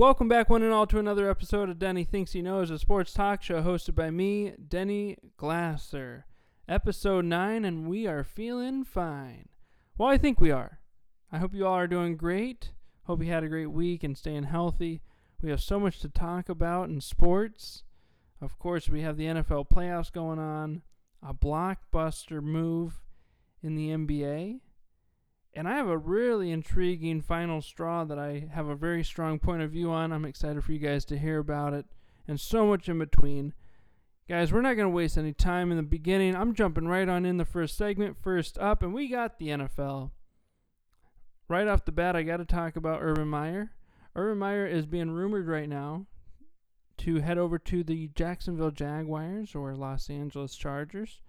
Welcome back, one and all, to another episode of Denny Thinks He Knows, a sports talk show hosted by me, Denny Glasser. Episode 9, and we are feeling fine. Well, I think we are. I hope you all are doing great. Hope you had a great week and staying healthy. We have so much to talk about in sports. Of course, we have the NFL playoffs going on, a blockbuster move in the NBA, and I have a really intriguing final straw that I have a very strong point of view on. I'm excited for you guys to hear about it, and so much in between. Guys, we're not going to waste any time in the beginning. I'm jumping right on in the first segment. First up, and we got the NFL. Right off the bat, I got to talk about Urban Meyer. Urban Meyer is being rumored right now to head over to the Jacksonville Jaguars or Los Angeles Chargers.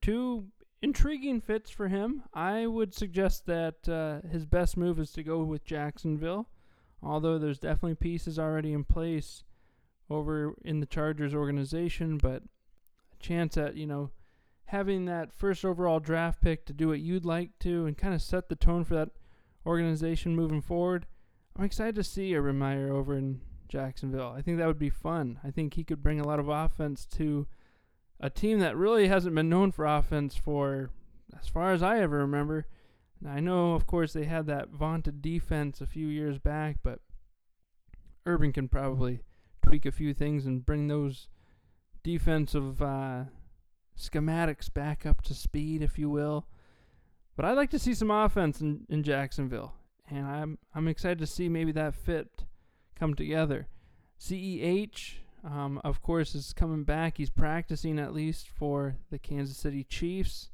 Two intriguing fits for him. I would suggest that uh, his best move is to go with Jacksonville, although there's definitely pieces already in place over in the Chargers organization, but a chance at, you know, having that first overall draft pick to do what you'd like to and kind of set the tone for that organization moving forward. I'm excited to see Urban Meyer over in Jacksonville. I think that would be fun. I think he could bring a lot of offense to a team that really hasn't been known for offense for as far as I ever remember. I know, of course, they had that vaunted defense a few years back, but Urban can probably tweak a few things and bring those defensive uh, schematics back up to speed, if you will. But I'd like to see some offense in, in Jacksonville, and I'm I'm excited to see maybe that fit come together. CEH, um, of course, is coming back. He's practicing at least for the Kansas City Chiefs.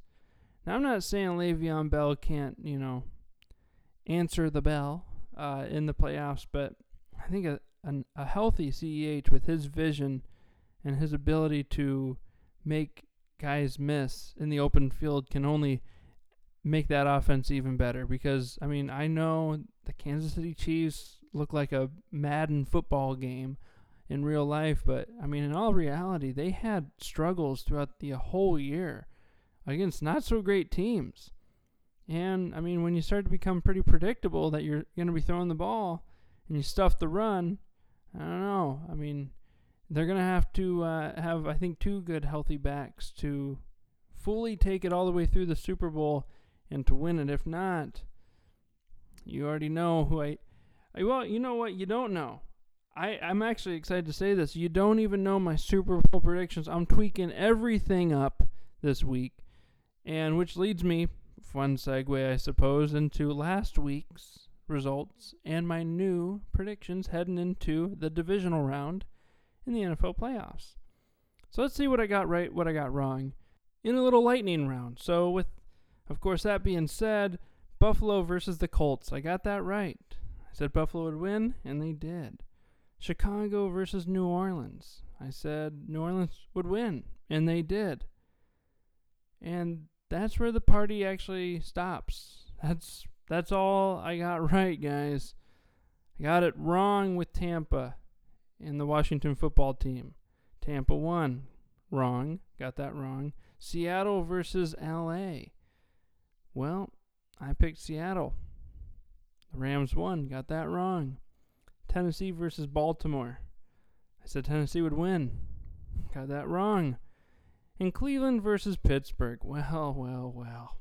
Now, I'm not saying Le'Veon Bell can't, you know, answer the bell uh, in the playoffs, but I think a, a healthy CEH with his vision and his ability to make guys miss in the open field can only make that offense even better. Because, I mean, I know the Kansas City Chiefs look like a Madden football game in real life, but I mean, in all reality, they had struggles throughout the whole year against not so great teams. And I mean, when you start to become pretty predictable that you're going to be throwing the ball and you stuff the run, I don't know. I mean, they're going to have to uh, have, I think, two good healthy backs to fully take it all the way through the Super Bowl and to win it. If not, you already know who I. Well, you know what? You don't know. I, I'm actually excited to say this. You don't even know my Super Bowl predictions. I'm tweaking everything up this week. And which leads me, fun segue, I suppose, into last week's results and my new predictions heading into the divisional round in the NFL playoffs. So let's see what I got right, what I got wrong in a little lightning round. So, with, of course, that being said, Buffalo versus the Colts. I got that right. I said Buffalo would win, and they did. Chicago versus New Orleans. I said New Orleans would win, and they did. And that's where the party actually stops. That's that's all I got right, guys. I got it wrong with Tampa and the Washington football team. Tampa won. Wrong. Got that wrong. Seattle versus LA. Well, I picked Seattle. The Rams won. Got that wrong. Tennessee versus Baltimore. I said Tennessee would win. Got that wrong. And Cleveland versus Pittsburgh. Well, well, well.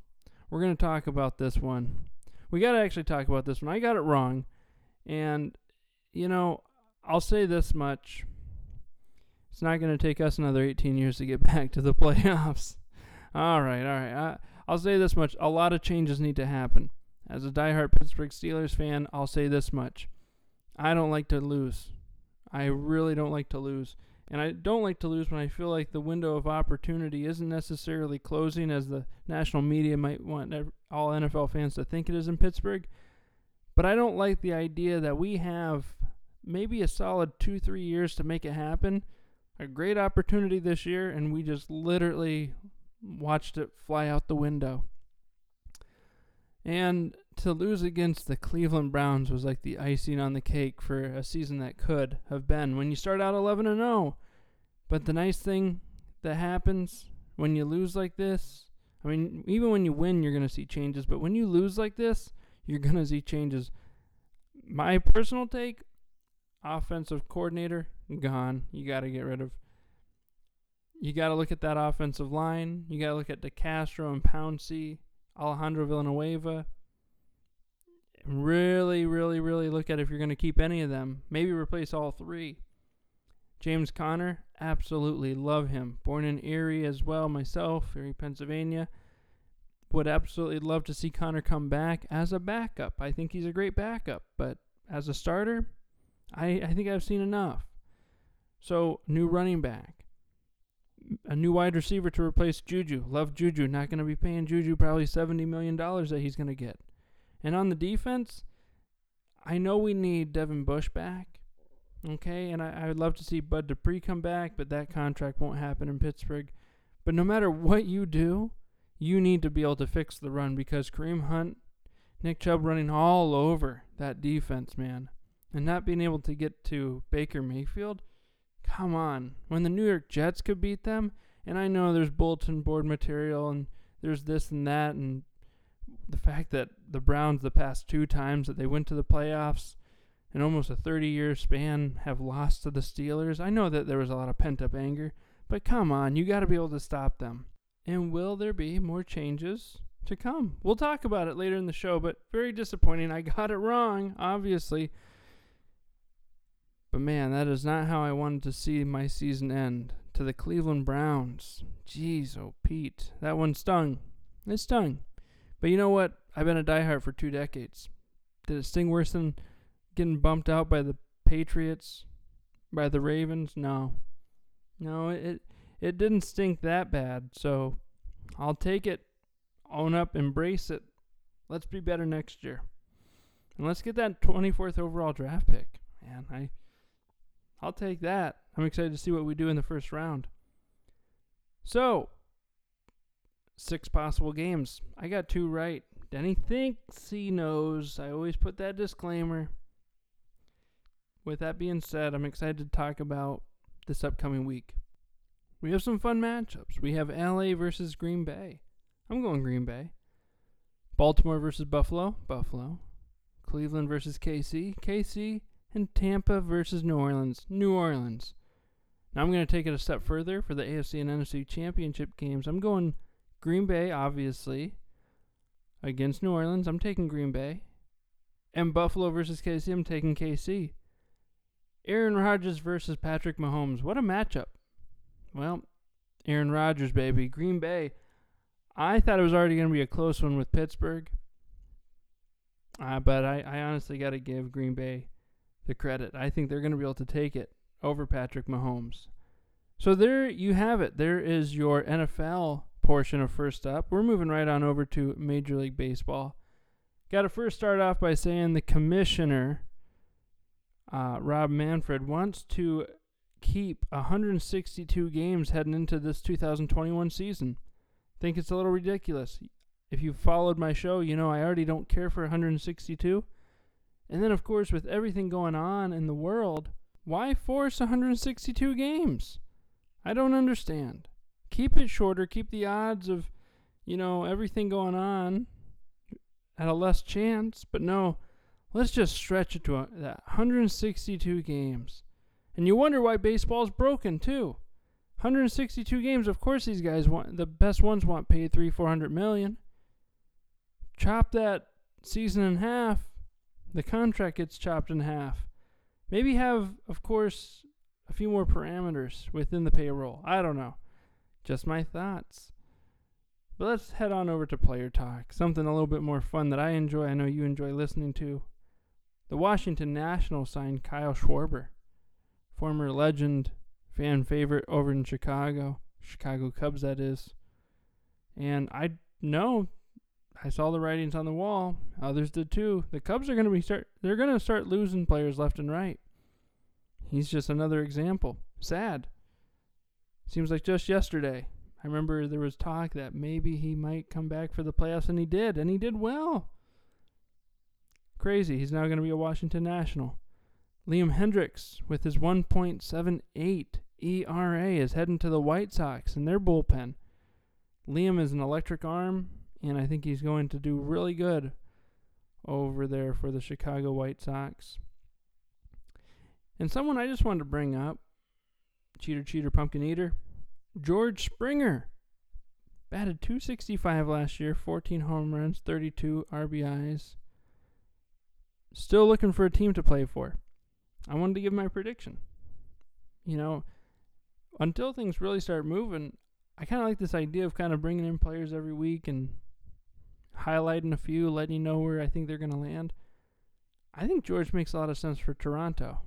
We're going to talk about this one. We got to actually talk about this one. I got it wrong. And, you know, I'll say this much. It's not going to take us another 18 years to get back to the playoffs. all right, all right. I, I'll say this much. A lot of changes need to happen. As a diehard Pittsburgh Steelers fan, I'll say this much. I don't like to lose. I really don't like to lose. And I don't like to lose when I feel like the window of opportunity isn't necessarily closing as the national media might want all NFL fans to think it is in Pittsburgh. But I don't like the idea that we have maybe a solid two, three years to make it happen. A great opportunity this year, and we just literally watched it fly out the window. And to lose against the Cleveland Browns was like the icing on the cake for a season that could have been when you start out 11 and 0. But the nice thing that happens when you lose like this, I mean, even when you win, you're going to see changes, but when you lose like this, you're going to see changes. My personal take offensive coordinator, gone. You got to get rid of. You got to look at that offensive line. You got to look at DeCastro and Pouncey, Alejandro Villanueva. Really, really, really look at if you're going to keep any of them. Maybe replace all three. James Conner, absolutely love him. Born in Erie as well, myself, Erie, Pennsylvania. Would absolutely love to see Conner come back as a backup. I think he's a great backup, but as a starter, I, I think I've seen enough. So, new running back, a new wide receiver to replace Juju. Love Juju. Not going to be paying Juju probably $70 million that he's going to get. And on the defense, I know we need Devin Bush back. Okay, and I, I would love to see Bud Dupree come back, but that contract won't happen in Pittsburgh. But no matter what you do, you need to be able to fix the run because Kareem Hunt, Nick Chubb running all over that defense, man, and not being able to get to Baker Mayfield. Come on. When the New York Jets could beat them, and I know there's bulletin board material and there's this and that, and the fact that the Browns, the past two times that they went to the playoffs, in almost a 30 year span have lost to the Steelers. I know that there was a lot of pent up anger, but come on, you got to be able to stop them. And will there be more changes to come? We'll talk about it later in the show, but very disappointing. I got it wrong, obviously. But man, that is not how I wanted to see my season end. To the Cleveland Browns. Jeez, oh Pete. That one stung. It stung. But you know what? I've been a diehard for two decades. Did it sting worse than getting bumped out by the Patriots, by the Ravens. No, no, it it didn't stink that bad. So I'll take it, own up, embrace it. Let's be better next year, and let's get that 24th overall draft pick. Man, I I'll take that. I'm excited to see what we do in the first round. So, six possible games. I got two right. Denny thinks he knows. I always put that disclaimer with that being said, I'm excited to talk about this upcoming week. We have some fun matchups. We have LA versus Green Bay. I'm going Green Bay. Baltimore versus Buffalo. Buffalo. Cleveland versus KC. KC. And Tampa versus New Orleans. New Orleans. Now I'm going to take it a step further for the AFC and NFC championship games. I'm going Green Bay, obviously, against New Orleans. I'm taking Green Bay. And Buffalo versus KC. I'm taking KC. Aaron Rodgers versus Patrick Mahomes. What a matchup. Well, Aaron Rodgers, baby. Green Bay. I thought it was already going to be a close one with Pittsburgh. Uh, but I, I honestly got to give Green Bay the credit. I think they're going to be able to take it over Patrick Mahomes. So there you have it. There is your NFL portion of First Up. We're moving right on over to Major League Baseball. Got to first start off by saying the commissioner uh, Rob Manfred wants to keep 162 games heading into this 2021 season. Think it's a little ridiculous. If you've followed my show, you know I already don't care for 162. And then, of course, with everything going on in the world, why force 162 games? I don't understand. Keep it shorter, keep the odds of, you know, everything going on at a less chance. But no, Let's just stretch it to a, that 162 games. And you wonder why baseball's broken too. 162 games. Of course, these guys want the best ones want paid three, four hundred million. Chop that season in half. The contract gets chopped in half. Maybe have, of course, a few more parameters within the payroll. I don't know. Just my thoughts. But let's head on over to player talk. Something a little bit more fun that I enjoy. I know you enjoy listening to. The Washington Nationals signed Kyle Schwarber, former legend, fan favorite over in Chicago, Chicago Cubs, that is. And I know, I saw the writings on the wall. Others did too. The Cubs are going to be start. They're going to start losing players left and right. He's just another example. Sad. Seems like just yesterday. I remember there was talk that maybe he might come back for the playoffs, and he did, and he did well. Crazy. He's now going to be a Washington National. Liam Hendriks, with his 1.78 ERA, is heading to the White Sox in their bullpen. Liam is an electric arm, and I think he's going to do really good over there for the Chicago White Sox. And someone I just wanted to bring up, cheater, cheater, pumpkin eater, George Springer. Batted 265 last year, 14 home runs, 32 RBIs. Still looking for a team to play for. I wanted to give my prediction. You know, until things really start moving, I kind of like this idea of kind of bringing in players every week and highlighting a few, letting you know where I think they're going to land. I think George makes a lot of sense for Toronto.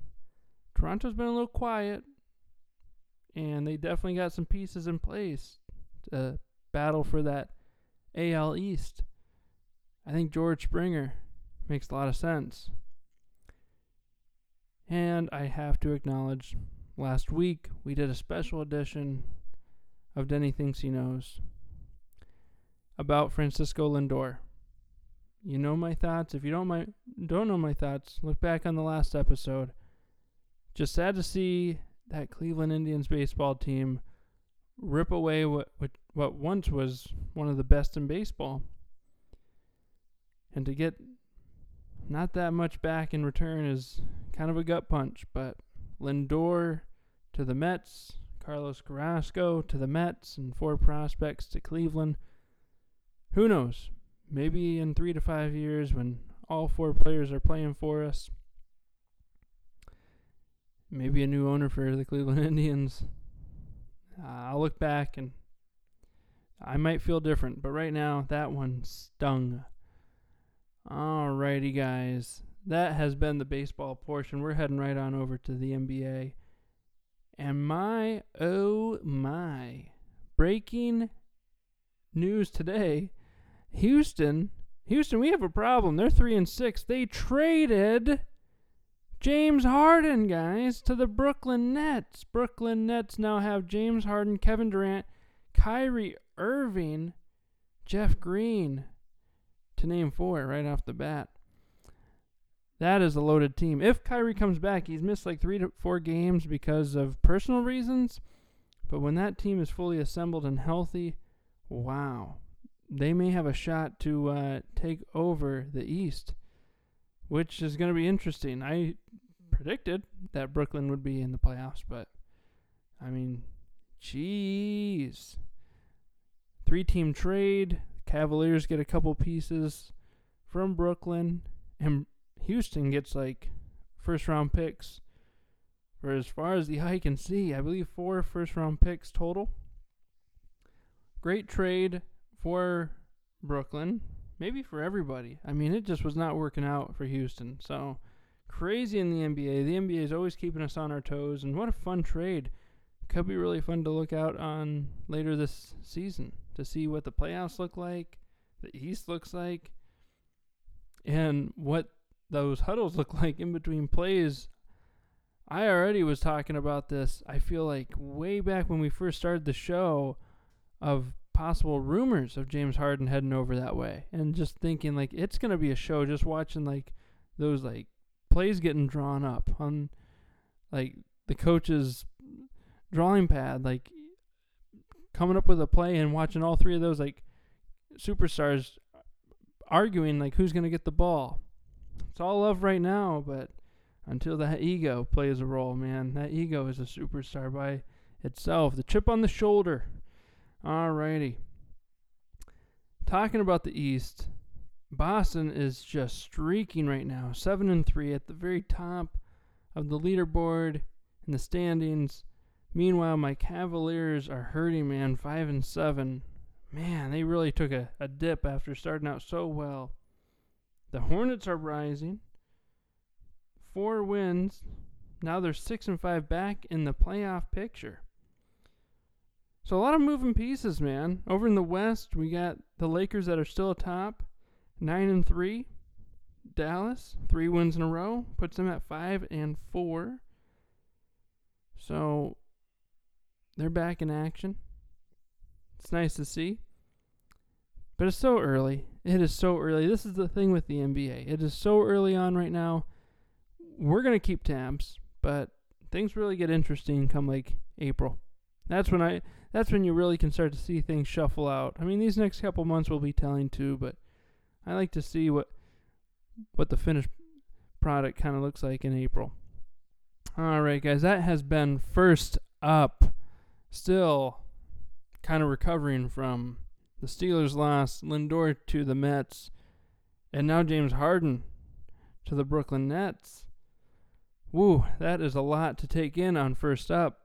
Toronto's been a little quiet, and they definitely got some pieces in place to battle for that AL East. I think George Springer makes a lot of sense. And I have to acknowledge last week we did a special edition of Denny Thinks He Knows about Francisco Lindor. You know my thoughts. If you don't my don't know my thoughts, look back on the last episode. Just sad to see that Cleveland Indians baseball team rip away what what, what once was one of the best in baseball. And to get not that much back in return is kind of a gut punch, but Lindor to the Mets, Carlos Carrasco to the Mets, and four prospects to Cleveland. Who knows? Maybe in three to five years, when all four players are playing for us, maybe a new owner for the Cleveland Indians. Uh, I'll look back and I might feel different, but right now that one stung. Alrighty, guys. That has been the baseball portion. We're heading right on over to the NBA. And my, oh my, breaking news today Houston, Houston, we have a problem. They're 3 and 6. They traded James Harden, guys, to the Brooklyn Nets. Brooklyn Nets now have James Harden, Kevin Durant, Kyrie Irving, Jeff Green, to name four right off the bat. That is a loaded team. If Kyrie comes back, he's missed like three to four games because of personal reasons. But when that team is fully assembled and healthy, wow, they may have a shot to uh, take over the East which is going to be interesting. I predicted that Brooklyn would be in the playoffs, but I mean, jeez. Three team trade. Cavaliers get a couple pieces from Brooklyn, and Houston gets like first round picks. For as far as the eye can see, I believe four first round picks total. Great trade for Brooklyn maybe for everybody. I mean, it just was not working out for Houston. So crazy in the NBA. The NBA is always keeping us on our toes, and what a fun trade. Could be really fun to look out on later this season to see what the playoffs look like, the East looks like, and what those huddles look like in between plays. I already was talking about this. I feel like way back when we first started the show of possible rumors of James Harden heading over that way and just thinking like it's going to be a show just watching like those like plays getting drawn up on like the coach's drawing pad like coming up with a play and watching all three of those like superstars arguing like who's going to get the ball. It's all love right now, but until that ego plays a role, man, that ego is a superstar by itself. The chip on the shoulder Alrighty. Talking about the East, Boston is just streaking right now, seven and three at the very top of the leaderboard in the standings. Meanwhile, my Cavaliers are hurting, man, five and seven. Man, they really took a, a dip after starting out so well. The Hornets are rising. Four wins. Now they're six and five back in the playoff picture. So a lot of moving pieces, man. Over in the West, we got the Lakers that are still atop, nine and three. Dallas, three wins in a row, puts them at five and four. So they're back in action. It's nice to see. But it's so early. It is so early. This is the thing with the NBA. It is so early on right now. We're going to keep tabs, but things really get interesting come like April. That's when I that's when you really can start to see things shuffle out. I mean, these next couple months will be telling too, but I like to see what what the finished product kind of looks like in April. All right, guys, that has been first up. Still kind of recovering from the Steelers' loss, Lindor to the Mets, and now James Harden to the Brooklyn Nets. Woo, that is a lot to take in on first up.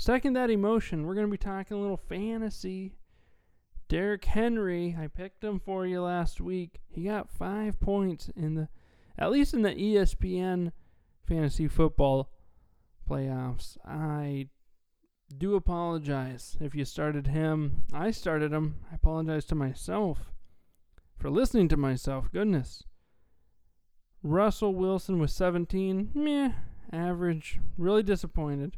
Second, that emotion, we're going to be talking a little fantasy. Derrick Henry, I picked him for you last week. He got five points in the, at least in the ESPN fantasy football playoffs. I do apologize if you started him. I started him. I apologize to myself for listening to myself. Goodness. Russell Wilson was 17. Meh. Average. Really disappointed.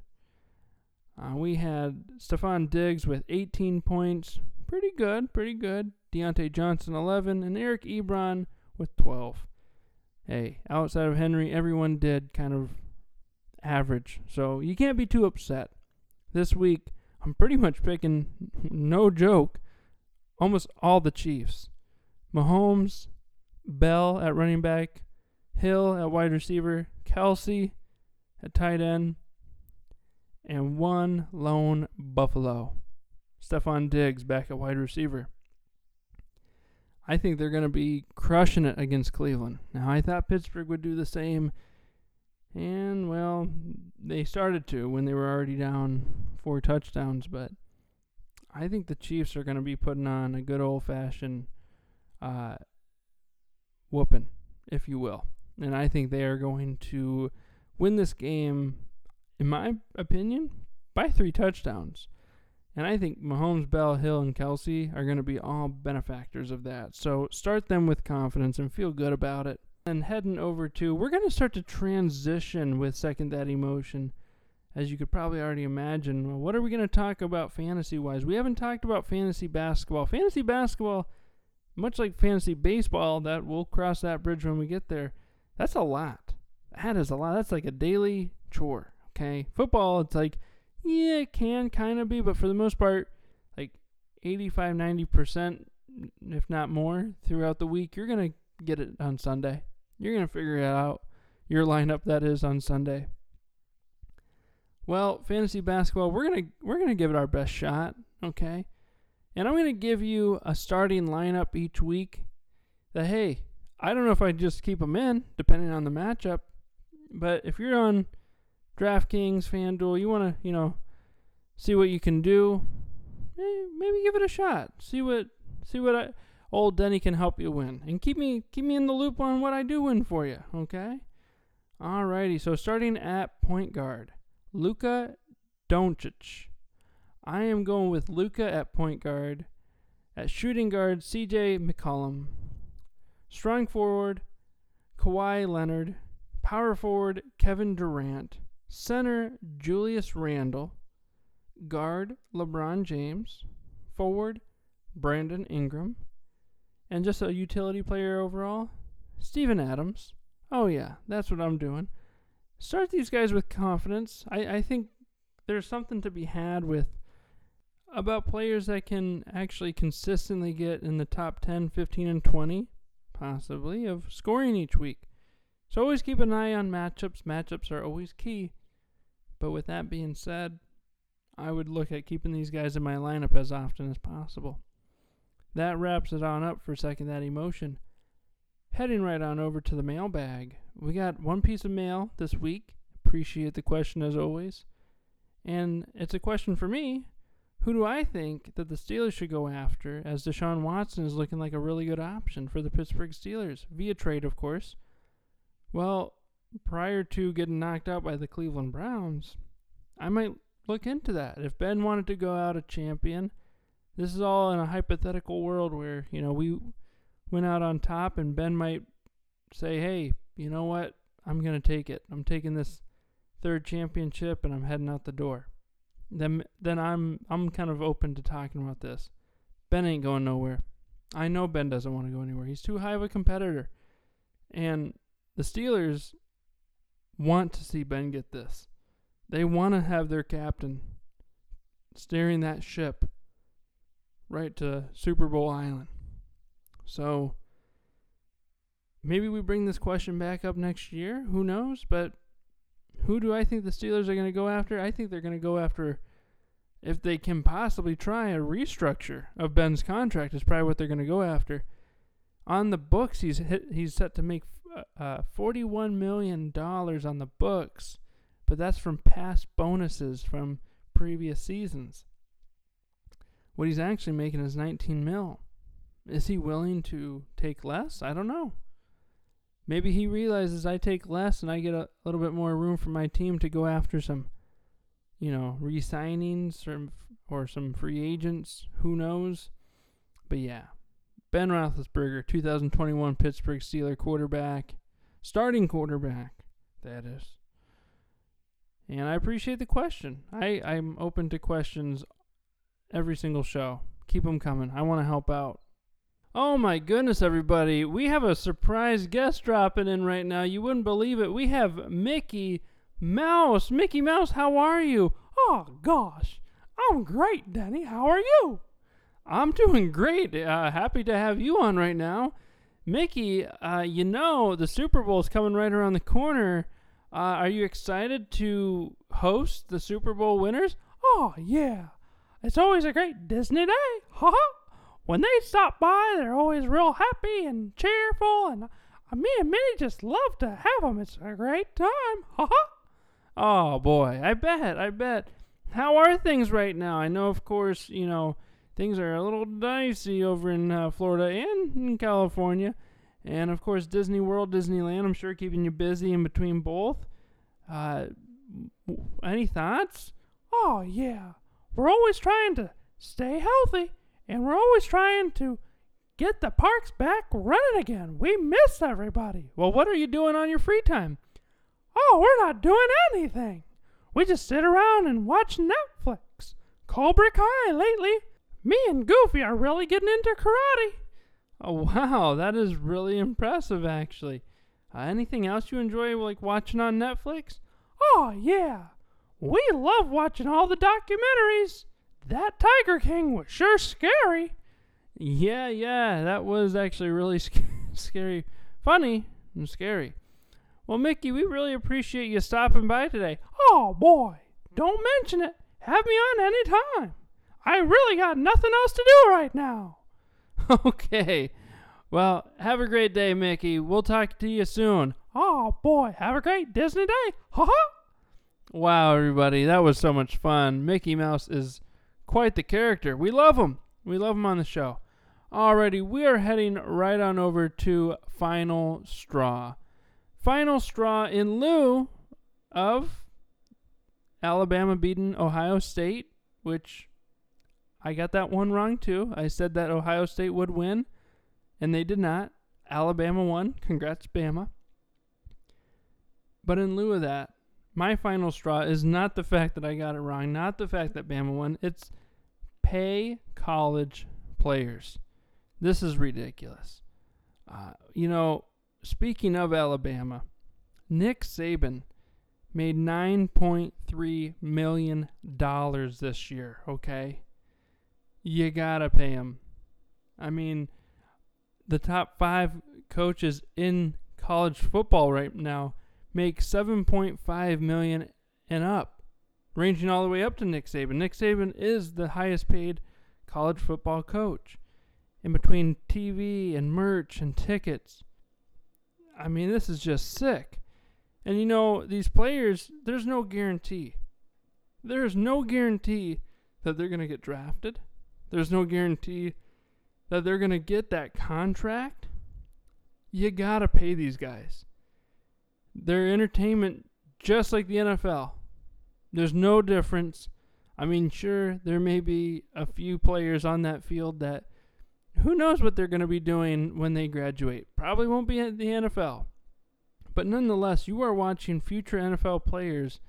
Uh, we had Stefon Diggs with 18 points. Pretty good. Pretty good. Diontae Johnson 11. And Eric Ebron with 12. Hey, outside of Henry, everyone did kind of average. So you can't be too upset. This week, I'm pretty much picking, no joke, almost all the Chiefs. Mahomes, Bell at running back, Hill at wide receiver, Kelce at tight end, and one lone Buffalo. Stefon Diggs back at wide receiver. I think they're going to be crushing it against Cleveland. Now, I thought Pittsburgh would do the same and, well, they started to when they were already down four touchdowns, but I think the Chiefs are going to be putting on a good old fashioned uh, whooping, if you will. And I think they are going to win this game, in my opinion, by three touchdowns. And I think Mahomes, Bell, Hill, and Kelce are going to be all benefactors of that. So start them with confidence and feel good about it and heading over to, we're going to start to transition with Second That Emotion. As you could probably already imagine, well, what are we going to talk about fantasy wise? We haven't talked about fantasy basketball. Fantasy basketball, much like fantasy baseball, that we'll cross that bridge when we get there. That's a lot. That is a lot. That's like a daily chore. Okay. Football, it's like, yeah, it can kind of be, but for the most part, like 85, 90%, if not more, throughout the week, you're going to get it on Sunday. You're going to figure it out. Your lineup that is on Sunday. Well, fantasy basketball, we're going to we're going to give it our best shot, okay? And I'm going to give you a starting lineup each week that hey, I don't know if I just keep them in depending on the matchup, but if you're on DraftKings, FanDuel, you want to, you know, see what you can do, maybe give it a shot. See what see what I old Denny can help you win. And keep me keep me in the loop on what I do win for you, okay? Alrighty, so starting at point guard, Luka Doncic. I am going with Luka at point guard. At shooting guard, CJ McCollum. Strong forward, Kawhi Leonard. Power forward, Kevin Durant. Center, Julius Randle. Guard, LeBron James. Forward, Brandon Ingram. And just a utility player overall, Steven Adams. Oh, yeah, that's what I'm doing. Start these guys with confidence. I, I think there's something to be had with about players that can actually consistently get in the top 10, 15, and 20, possibly, of scoring each week. So always keep an eye on matchups. Matchups are always key. But with that being said, I would look at keeping these guys in my lineup as often as possible. That wraps it on up for Second That Emotion. Heading right on over to the mailbag. We got one piece of mail this week. Appreciate the question as always. And it's a question for me. Who do I think that the Steelers should go after as Deshaun Watson is looking like a really good option for the Pittsburgh Steelers? Via trade, of course. Well, prior to getting knocked out by the Cleveland Browns, I might look into that. If Ben wanted to go out a champion, this is all in a hypothetical world where, you know, we went out on top and Ben might say, hey, you know what? I'm going to take it. I'm taking this third championship and I'm heading out the door. Then then I'm I'm kind of open to talking about this. Ben ain't going nowhere. I know Ben doesn't want to go anywhere. He's too high of a competitor. And the Steelers want to see Ben get this. They want to have their captain steering that ship right to Super Bowl Island. So maybe we bring this question back up next year. Who knows? But Who do I think the Steelers are going to go after? I think they're going to go after if they can possibly try a restructure of Ben's contract is probably what they're going to go after. On the books, he's hit, he's set to make uh, uh, forty-one million dollars on the books, but that's from past bonuses from previous seasons. What he's actually making is nineteen mil. Is he willing to take less? I don't know. Maybe he realizes I take less and I get a little bit more room for my team to go after some you know, re-signings or, or some free agents. Who knows? But yeah, Ben Roethlisberger, 2021 Pittsburgh Steeler quarterback, starting quarterback, that is. And I appreciate the question. I, I'm open to questions every single show. Keep them coming. I want to help out. Oh my goodness, everybody. We have a surprise guest dropping in right now. You wouldn't believe it. We have Mickey Mouse, Mickey Mouse, how are you? Oh, gosh. I'm great, Denny. How are you? I'm doing great. Uh, happy to have you on right now. Mickey, uh, you know, the Super Bowl is coming right around the corner. Uh, are you excited to host the Super Bowl winners? Oh, yeah. It's always a great Disney day. Ha ha. When they stop by, they're always real happy and cheerful, and uh, me and Minnie just love to have them. It's a great time. Ha ha. Oh boy, I bet, I bet. How are things right now? I know, of course, you know things are a little dicey over in uh, Florida and in California, and of course Disney World, Disneyland. I'm sure keeping you busy in between both. Uh, any thoughts? Oh yeah, we're always trying to stay healthy, and we're always trying to get the parks back running again. We miss everybody. Well, what are you doing on your free time? Oh, we're not doing anything. We just sit around and watch Netflix. Cobra Kai lately. Me and Goofy are really getting into karate. Oh, wow. That is really impressive, actually. Uh, anything else you enjoy, like watching on Netflix? Oh, yeah. We love watching all the documentaries. That Tiger King was sure scary. Yeah, yeah. That was actually really sc- scary. Funny and scary. Well, Mickey, we really appreciate you stopping by today. Oh, boy, don't mention it. Have me on any time. I really got nothing else to do right now. Okay. Well, have a great day, Mickey. We'll talk to you soon. Oh, boy, have a great Disney day. Ha ha. Wow, everybody, that was so much fun. Mickey Mouse is quite the character. We love him. We love him on the show. Alrighty, we are heading right on over to Final Straw final straw in lieu of Alabama beating Ohio State, which I got that one wrong too. I said that Ohio State would win, and they did not. Alabama won. Congrats, Bama. But in lieu of that, my final straw is not the fact that I got it wrong, not the fact that Bama won. It's pay college players. This is ridiculous. Uh, you know, speaking of Alabama, Nick Saban made $9.3 million this year, okay? You gotta pay him. I mean, the top five coaches in college football right now make 7.5 million and up, ranging all the way up to Nick Saban. Nick Saban is the highest paid college football coach. In between TV and merch and tickets, I mean, this is just sick. And you know, these players, there's no guarantee. There's no guarantee that they're going to get drafted. There's no guarantee that they're going to get that contract. You got to pay these guys. They're entertainment just like the NFL. There's no difference. I mean, sure, there may be a few players on that field that who knows what they're going to be doing when they graduate? Probably won't be at the NFL. But nonetheless, you are watching future NFL players,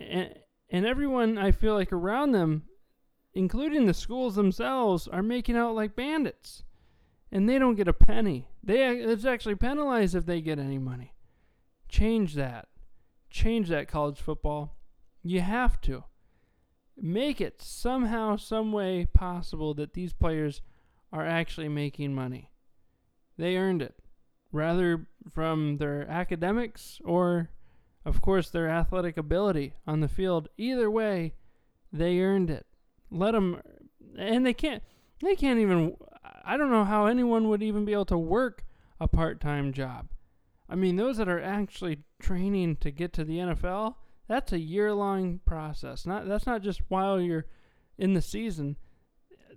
and, and everyone I feel like around them, including the schools themselves, are making out like bandits. And they don't get a penny. They it's actually penalized if they get any money. Change that. Change that college football. You have to make it somehow, some way possible that these players are actually making money. They earned it, rather from their academics or of course, their athletic ability on the field. Either way, they earned it. Let them, and they can't. They can't even. I don't know how anyone would even be able to work a part-time job. I mean, those that are actually training to get to the NFL, that's a year-long process. Not that's not just while you're in the season.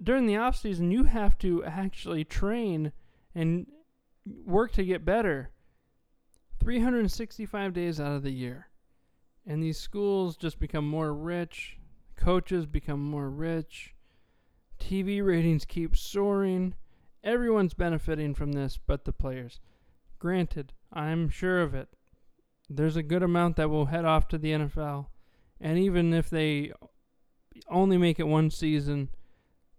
During the off season, you have to actually train and work to get better 365 days out of the year. And these schools just become more rich, coaches become more rich, TV ratings keep soaring. Everyone's benefiting from this but the players. Granted, I'm sure of it. There's a good amount that will head off to the NFL. And even if they only make it one season,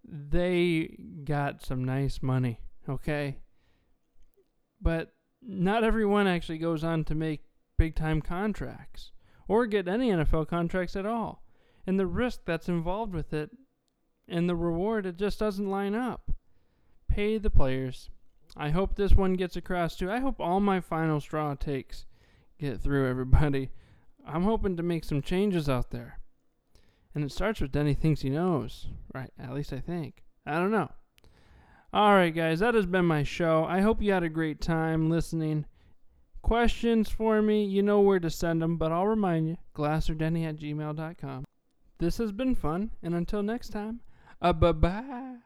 they got some nice money, okay? But not everyone actually goes on to make big time contracts or get any NFL contracts at all. And the risk that's involved with it and the reward, it just doesn't line up. Pay the players. I hope this one gets across too. I hope all my final straw takes get through, everybody. I'm hoping to make some changes out there. And it starts with Denny thinks he knows. Right, at least I think. I don't know. All right, guys, that has been my show. I hope you had a great time listening. Questions for me, you know where to send them, but I'll remind you glasserdenny at gmail.com. This has been fun, and until next time, uh, bye bye.